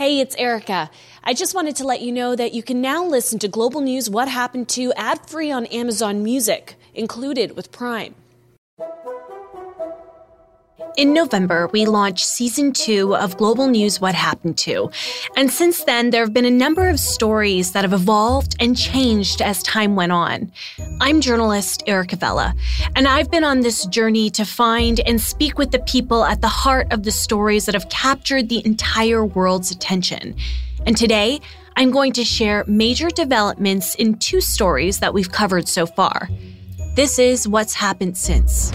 Hey, it's Erica. I just wanted to let you know that you can now listen to Global News What Happened to ad free on Amazon Music, included with Prime. In November, we launched season two of Global News What Happened To. And since then, there have been a number of stories that have evolved and changed as time went on. I'm journalist Erica Vella, and I've been on this journey to find and speak with the people at the heart of the stories that have captured the entire world's attention. And today, I'm going to share major developments in two stories that we've covered so far. This is what's happened since.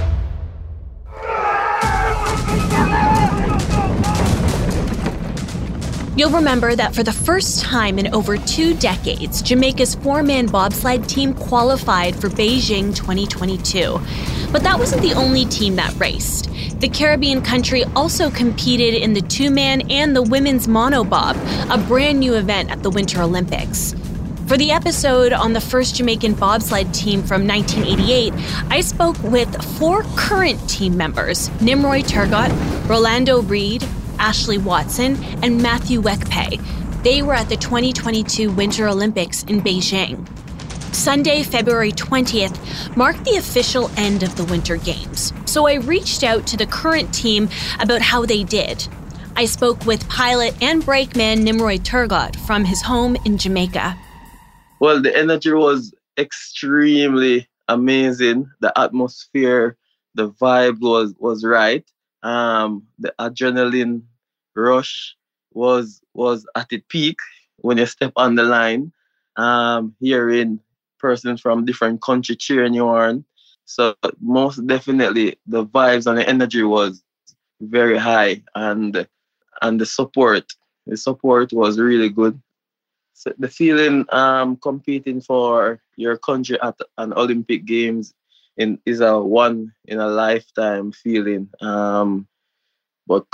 You'll remember that for the first time in over two decades, Jamaica's four man bobsled team qualified for Beijing 2022. But that wasn't the only team that raced. The Caribbean country also competed in the two man and the women's monobob, a brand new event at the Winter Olympics. For the episode on the first Jamaican bobsled team from 1988, I spoke with four current team members Nimroy Turgott, Rolando Reid, Ashley Watson, and Matthew Wekpe. They were at the 2022 Winter Olympics in Beijing. Sunday, February 20th, marked the official end of the Winter Games. So I reached out to the current team about how they did. I spoke with pilot and brakeman Nimroy Turgott from his home in Jamaica. Well, the energy was extremely amazing. The atmosphere, the vibe was was right um, the adrenaline rush was was at its peak when you step on the line. Um, hearing persons from different countries cheering you on. So most definitely the vibes and the energy was very high and and the support the support was really good. So the feeling um competing for your country at an Olympic Games in is a one in a lifetime feeling. Um, but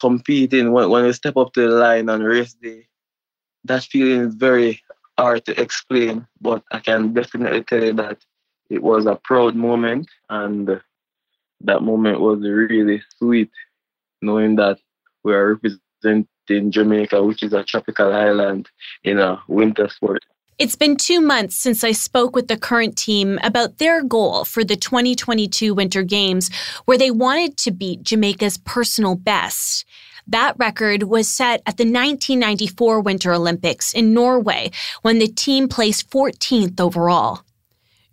competing when when you step up to the line on race day, that feeling is very hard to explain. But I can definitely tell you that it was a proud moment, and that moment was really sweet, knowing that we are representing Jamaica, which is a tropical island in a winter sport. It's been two months since I spoke with the current team about their goal for the 2022 Winter Games, where they wanted to beat Jamaica's personal best. That record was set at the 1994 Winter Olympics in Norway when the team placed 14th overall.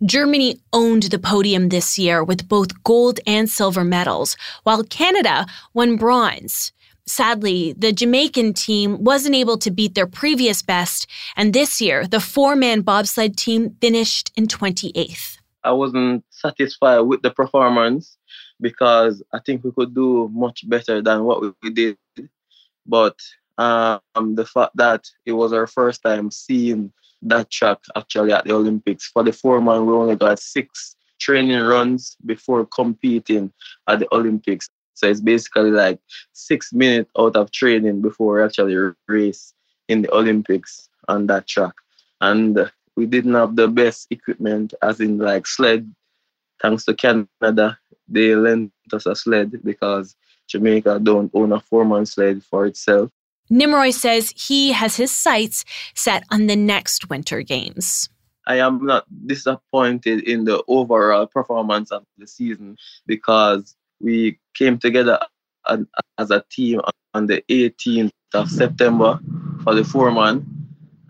Germany owned the podium this year with both gold and silver medals, while Canada won bronze. Sadly, the Jamaican team wasn't able to beat their previous best, and this year, the four man bobsled team finished in 28th. I wasn't satisfied with the performance because I think we could do much better than what we did. But um, the fact that it was our first time seeing that track actually at the Olympics, for the four man, we only got six training runs before competing at the Olympics. So it's basically like six minutes out of training before we actually race in the Olympics on that track. And we didn't have the best equipment, as in like sled. Thanks to Canada, they lent us a sled because Jamaica don't own a four-man sled for itself. Nimroy says he has his sights set on the next Winter Games. I am not disappointed in the overall performance of the season because we came together as a team on the 18th of September for the four-man.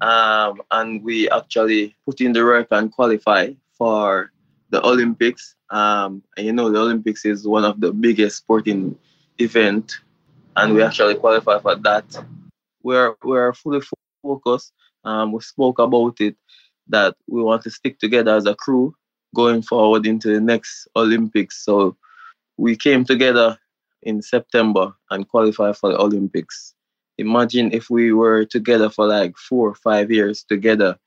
Um, and we actually put in the work and qualify for the Olympics. Um, and you know, the Olympics is one of the biggest sporting event, and we actually qualify for that. We're we're fully focused. Um, we spoke about it that we want to stick together as a crew going forward into the next Olympics. So we came together in September and qualified for the Olympics. Imagine if we were together for like four or five years together,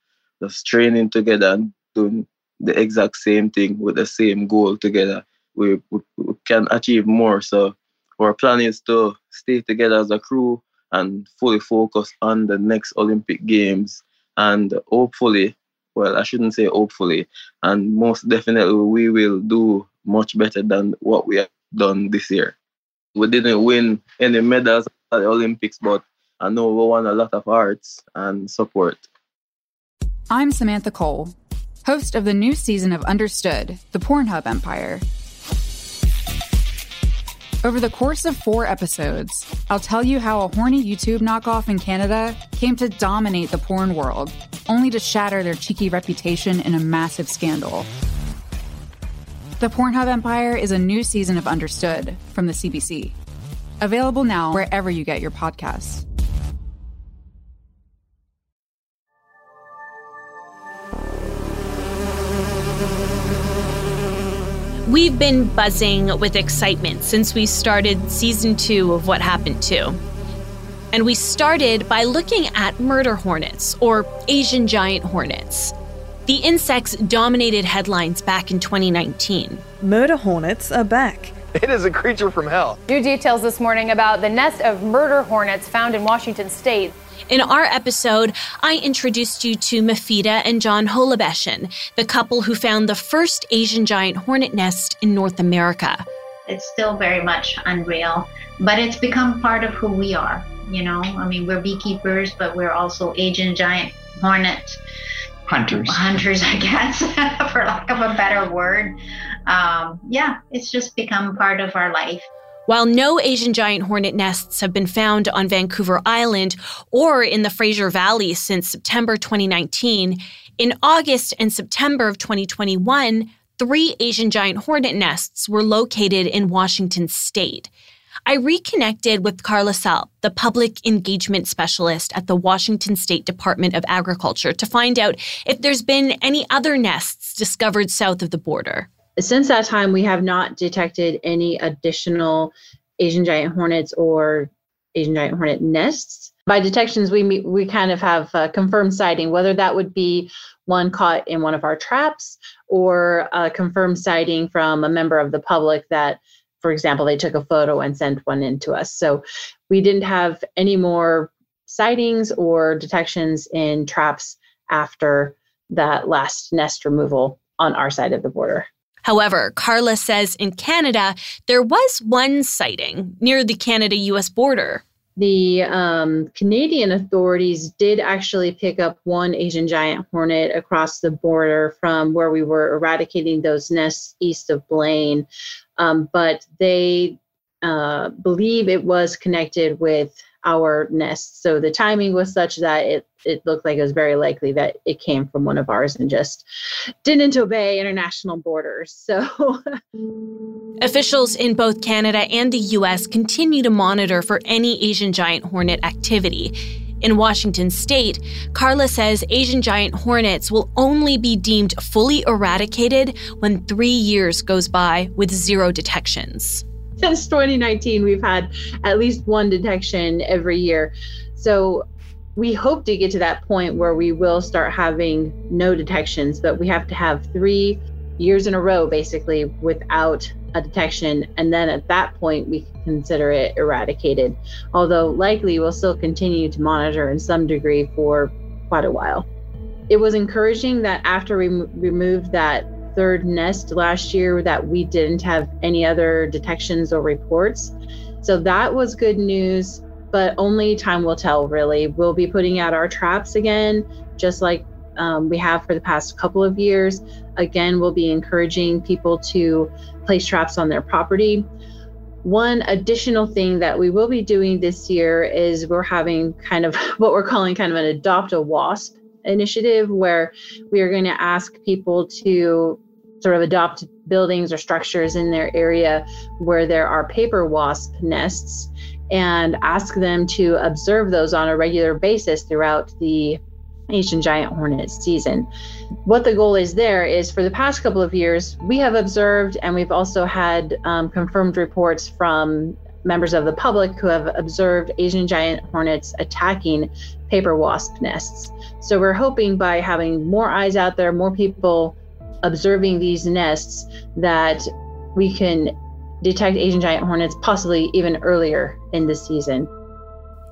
just training together and doing the exact same thing with the same goal together. We, we, can achieve more. So our plan is to stay together as a crew and fully focus on the next Olympic Games. And hopefully, well, I shouldn't say hopefully, and most definitely we will do much better than what we have done this year. We didn't win any medals at the Olympics, but I know we won a lot of hearts and support. I'm Samantha Cole, host of the new season of Understood, the Pornhub Empire. Over the course of four episodes, I'll tell you how a horny YouTube knockoff in Canada came to dominate the porn world, only to shatter their cheeky reputation in a massive scandal. The Pornhub Empire is a new season of Understood from the CBC. Available now wherever you get your podcasts. We've been buzzing with excitement since we started season two of What Happened To. And we started by looking at murder hornets, or Asian giant hornets. The insects dominated headlines back in 2019. Murder hornets are back. It is a creature from hell. New details this morning about the nest of murder hornets found in Washington state. In our episode, I introduced you to Mafida and John Holubeshen, the couple who found the first Asian giant hornet nest in North America. It's still very much unreal, but it's become part of who we are. You know, I mean, we're beekeepers, but we're also Asian giant hornet hunters. Hunters, I guess, for lack of a better word. Um, yeah, it's just become part of our life. While no Asian giant hornet nests have been found on Vancouver Island or in the Fraser Valley since September 2019, in August and September of 2021, three Asian giant hornet nests were located in Washington state. I reconnected with Karla Salp, the public engagement specialist at the Washington State Department of Agriculture, to find out if there's been any other nests discovered south of the border. Since that time, we have not detected any additional Asian giant hornets or Asian giant hornet nests. By detections, we we kind of have a confirmed sighting, whether that would be one caught in one of our traps or a confirmed sighting from a member of the public that, for example, they took a photo and sent one in to us. So we didn't have any more sightings or detections in traps after that last nest removal on our side of the border. However, Karla says in Canada, there was one sighting near the Canada US border. The um, Canadian authorities did actually pick up one Asian giant hornet across the border from where we were eradicating those nests east of Blaine. Um, but they uh, believe it was connected with our nest. So the timing was such that it, it looked like it was very likely that it came from one of ours and just didn't obey international borders. So officials in both Canada and the US continue to monitor for any Asian giant hornet activity. In Washington state, Karla says Asian giant hornets will only be deemed fully eradicated when three years goes by with zero detections since 2019, we've had at least one detection every year. So we hope to get to that point where we will start having no detections, but we have to have three years in a row basically without a detection. And then at that point, we can consider it eradicated. Although likely we'll still continue to monitor in some degree for quite a while. It was encouraging that after we removed that third nest last year that we didn't have any other detections or reports. So that was good news, but only time will tell, really. We'll be putting out our traps again, just like um, we have for the past couple of years. Again, we'll be encouraging people to place traps on their property. One additional thing that we will be doing this year is we're having kind of what we're calling kind of an adopt a wasp initiative where we are going to ask people to sort of adopt buildings or structures in their area where there are paper wasp nests and ask them to observe those on a regular basis throughout the Asian giant hornet season. What the goal is there is for the past couple of years, we have observed and we've also had um, confirmed reports from members of the public who have observed Asian giant hornets attacking paper wasp nests. So we're hoping by having more eyes out there, more people observing these nests that we can detect Asian giant hornets possibly even earlier in the season.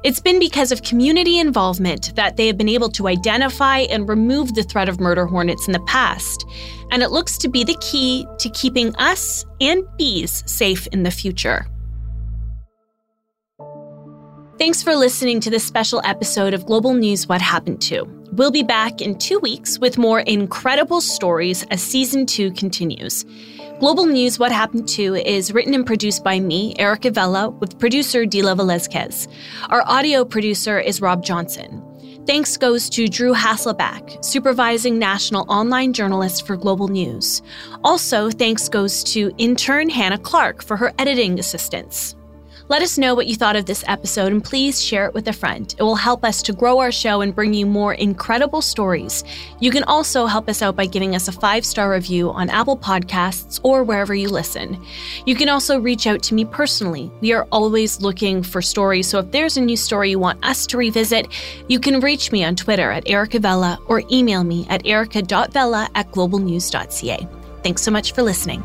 It's been because of community involvement that they have been able to identify and remove the threat of murder hornets in the past. And it looks to be the key to keeping us and bees safe in the future. Thanks for listening to this special episode of Global News What Happened To. We'll be back in two weeks with more incredible stories as season two continues. Global News What Happened To is written and produced by me, Erica Vella, with producer Dila Velazquez. Our audio producer is Rob Johnson. Thanks goes to Drew Hasselback, supervising national online journalist for Global News. Also, thanks goes to intern Hannah Clark for her editing assistance. Let us know what you thought of this episode and please share it with a friend. It will help us to grow our show and bring you more incredible stories. You can also help us out by giving us a five star review on Apple Podcasts or wherever you listen. You can also reach out to me personally. We are always looking for stories, so if there's a new story you want us to revisit, you can reach me on Twitter at Erica Vella or email me at erica.vella at globalnews.ca. Thanks so much for listening.